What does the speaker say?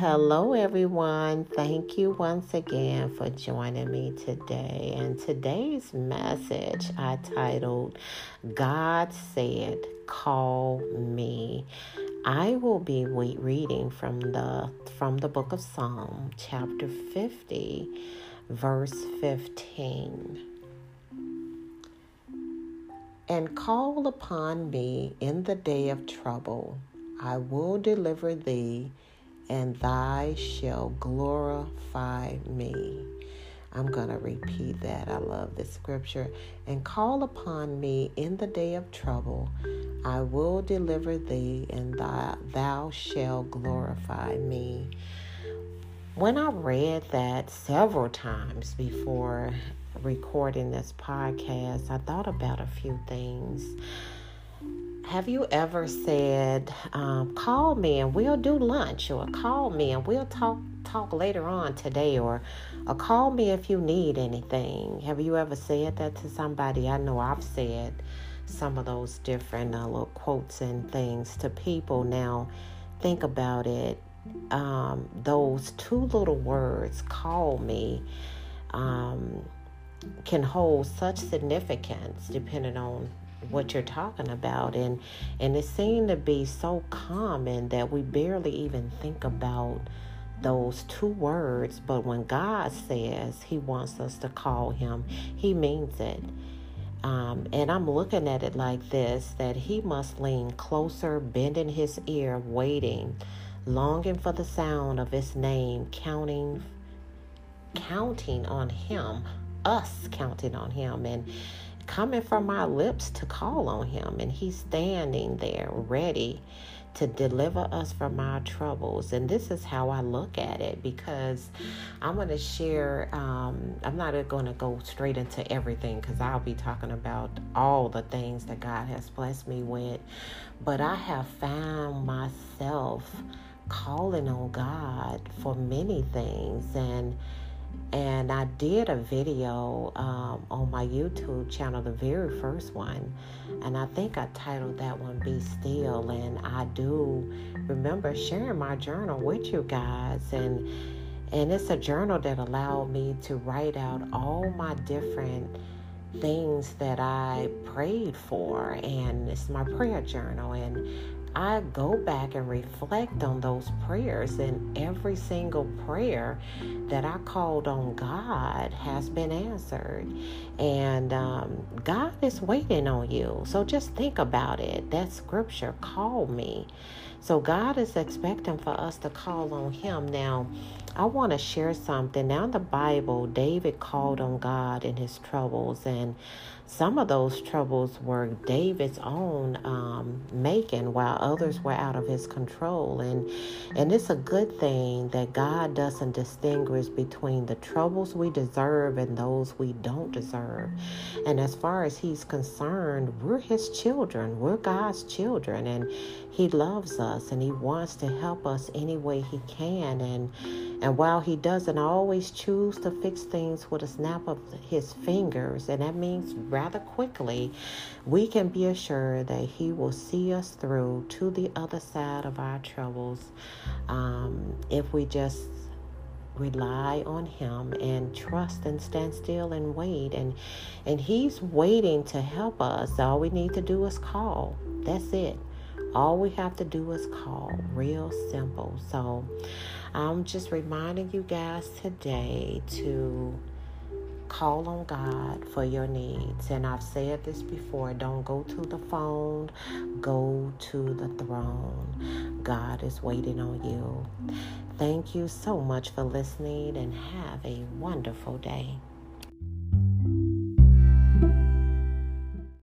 Hello, everyone. Thank you once again for joining me today. And today's message I titled God Said, Call Me. I will be reading from the from the book of Psalm, chapter 50, verse 15. And call upon me in the day of trouble. I will deliver thee and thy shall glorify me. I'm going to repeat that. I love this scripture. And call upon me in the day of trouble. I will deliver thee, and thou, thou shalt glorify me. When I read that several times before recording this podcast, I thought about a few things. Have you ever said, um, "Call me and we'll do lunch," or "Call me and we'll talk talk later on today," or, "Call me if you need anything"? Have you ever said that to somebody? I know I've said some of those different uh, little quotes and things to people. Now, think about it. Um, those two little words, "call me," um, can hold such significance depending on what you're talking about and and it seemed to be so common that we barely even think about those two words but when god says he wants us to call him he means it. Um, and i'm looking at it like this that he must lean closer bending his ear waiting longing for the sound of his name counting counting on him us counting on him. And coming from my lips to call on him. And he's standing there ready to deliver us from our troubles. And this is how I look at it because I'm going to share, um, I'm not going to go straight into everything because I'll be talking about all the things that God has blessed me with. But I have found myself calling on God for many things. And and I did a video um, on my YouTube channel, the very first one, and I think I titled that one "Be Still." And I do remember sharing my journal with you guys, and and it's a journal that allowed me to write out all my different things that I prayed for, and it's my prayer journal, and I go back and reflect on those prayers, and every single prayer that I called on God has been answered. And um, God is waiting on you. So just think about it. That scripture, call me. So God is expecting for us to call on Him. Now, I want to share something. Now, in the Bible, David called on God in his troubles, and some of those troubles were David's own um, making, while others were out of his control. And and it's a good thing that God doesn't distinguish between the troubles we deserve and those we don't deserve. And as far as He's concerned, we're His children. We're God's children, and He loves us, and He wants to help us any way He can. And and while He doesn't always choose to fix things with a snap of His fingers, and that means rather quickly, we can be assured that He will see us through to the other side of our troubles um, if we just rely on him and trust and stand still and wait. And and he's waiting to help us. All we need to do is call. That's it. All we have to do is call. Real simple. So i'm just reminding you guys today to call on God for your needs. And I've said this before don't go to the phone, go to the throne. God is waiting on you. Thank you so much for listening and have a wonderful day.